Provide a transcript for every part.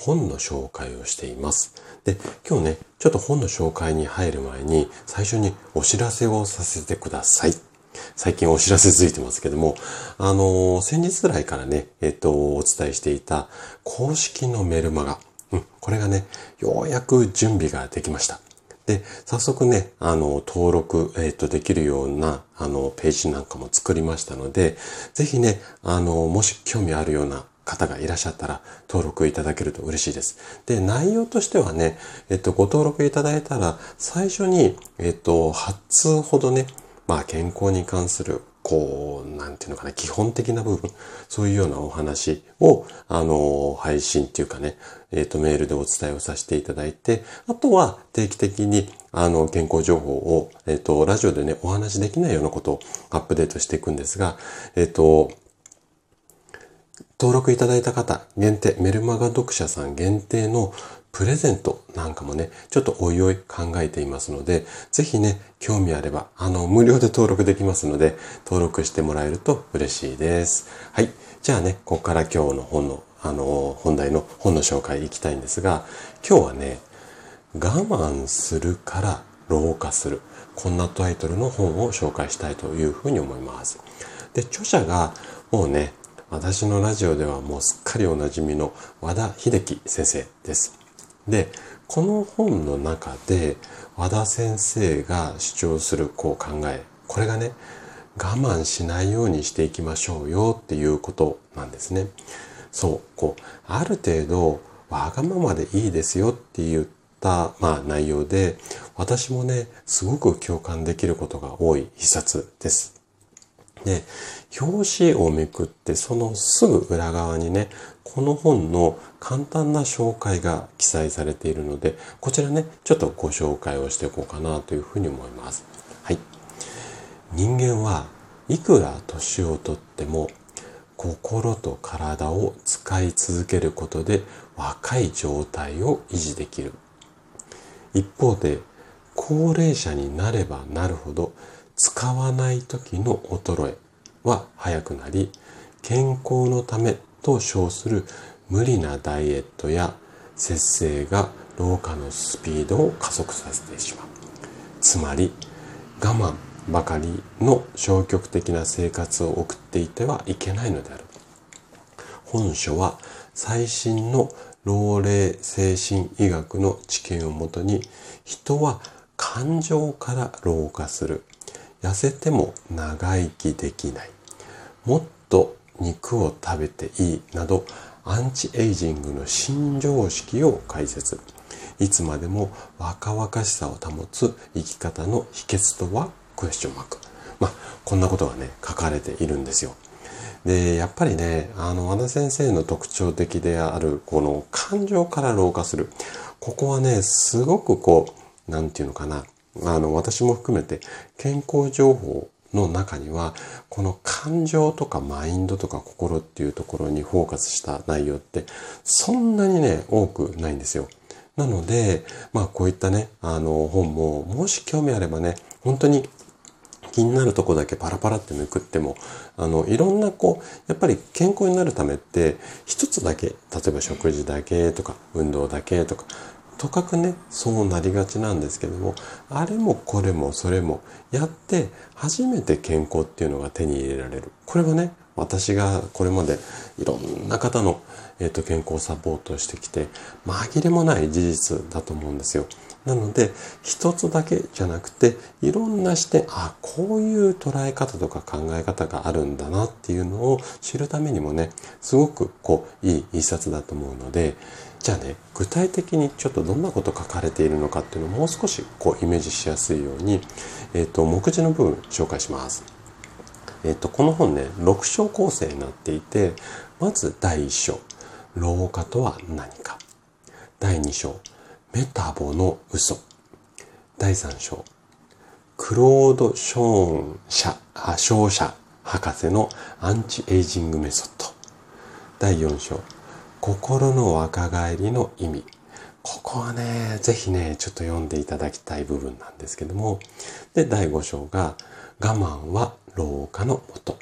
本の紹介をしています。で、今日ね、ちょっと本の紹介に入る前に、最初にお知らせをさせてください。最近お知らせついてますけども、あのー、先日ぐらいからね、えっ、と、お伝えしていた公式のメルマガ、うん、これがね、ようやく準備ができました。で、早速ね、あの、登録、えっ、と、できるような、あの、ページなんかも作りましたので、ぜひね、あの、もし興味あるような方がいらっしゃったら登録いただけると嬉しいです。で、内容としてはね、えっと、ご登録いただいたら最初に、えっと、8通ほどね、まあ健康に関するこう、なんていうのかな、基本的な部分、そういうようなお話を、あの、配信っていうかね、えっ、と、メールでお伝えをさせていただいて、あとは定期的に、あの、健康情報を、えっ、と、ラジオでね、お話できないようなことをアップデートしていくんですが、えっ、と、登録いただいた方限定、メルマガ読者さん限定のプレゼントなんかもね、ちょっとおいおい考えていますので、ぜひね、興味あれば、あの、無料で登録できますので、登録してもらえると嬉しいです。はい。じゃあね、ここから今日の本の、あの、本題の本の紹介いきたいんですが、今日はね、我慢するから老化する。こんなタイトルの本を紹介したいというふうに思います。で、著者がもうね、私のラジオではもうすっかりおなじみの和田秀樹先生です。で、この本の中で和田先生が主張するこう考え、これがね、我慢しないようにしていきましょうよっていうことなんですね。そう、こう、ある程度わがままでいいですよって言った、まあ内容で、私もね、すごく共感できることが多い一冊です。で、表紙をめくってそのすぐ裏側にね、この本の簡単な紹介が記載されているので、こちらね、ちょっとご紹介をしていこうかなというふうに思います。はい。人間はいくら年をとっても心と体を使い続けることで若い状態を維持できる。一方で高齢者になればなるほど使わない時の衰えは早くなり、健康のためと称する無理なダイエットや節制が老化のスピードを加速させてしまう。つまり、我慢ばかりの消極的な生活を送っていてはいけないのである。本書は最新の老齢精神医学の知見をもとに人は感情から老化する痩せても長生きできない。もっと肉を食べていいなどアンチエイジングの新常識を解説。いつまでも若々しさを保つ生き方の秘訣とは？クエスチョンマーク。まあ、こんなことがね、書かれているんですよ。で、やっぱりね、あの、和田先生の特徴的である、この感情から老化する。ここはね、すごくこう、なんていうのかな。あの、私も含めて健康情報の中には、この感情とかマインドとか心っていうところにフォーカスした内容って、そんなにね、多くないんですよ。なので、まあこういったね、あの本も、もし興味あればね、本当に気になるとこだけパラパラってめくっても、あの、いろんなこう、やっぱり健康になるためって、一つだけ、例えば食事だけとか、運動だけとか、とかくね、そうなりがちなんですけども、あれもこれもそれもやって初めて健康っていうのが手に入れられる。これはね、私がこれまでいろんな方の、えーと、健康サポートをしてきて紛れもない事実だと思うんですよ。なので一つだけじゃなくていろんな視点あこういう捉え方とか考え方があるんだなっていうのを知るためにもねすごくこういい一冊だと思うのでじゃあね具体的にちょっとどんなこと書かれているのかっていうのをもう少しこうイメージしやすいように、えっ、ー、と目次の部分紹介します。えっ、ー、とこの本ね6章構成になっていてまず第1章老化とは何か第2章メタボの嘘第3章クロード・ショーン社、あ、ショー社博士のアンチエイジングメソッド。第4章、心の若返りの意味。ここはね、ぜひね、ちょっと読んでいただきたい部分なんですけども。で、第5章が、我慢は老化のもと。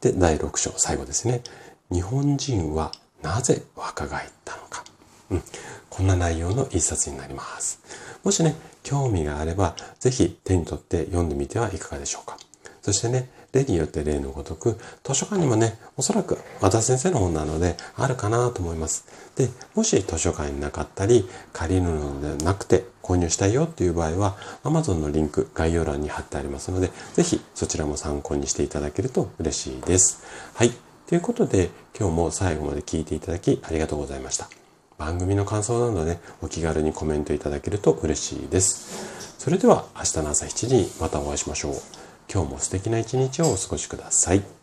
で、第6章、最後ですね。日本人はなぜ若返ったのか。うん、こんな内容の一冊になります。もしね、興味があれば、ぜひ手に取って読んでみてはいかがでしょうか。そしてね、例によって例のごとく、図書館にもね、おそらく和田先生の本なのであるかなと思います。で、もし図書館になかったり、借りるのではなくて購入したいよっていう場合は、Amazon のリンク概要欄に貼ってありますので、ぜひそちらも参考にしていただけると嬉しいです。はい。ということで、今日も最後まで聞いていただきありがとうございました。番組の感想などね、お気軽にコメントいただけると嬉しいです。それでは明日の朝7時にまたお会いしましょう。今日も素敵な一日をお過ごしください。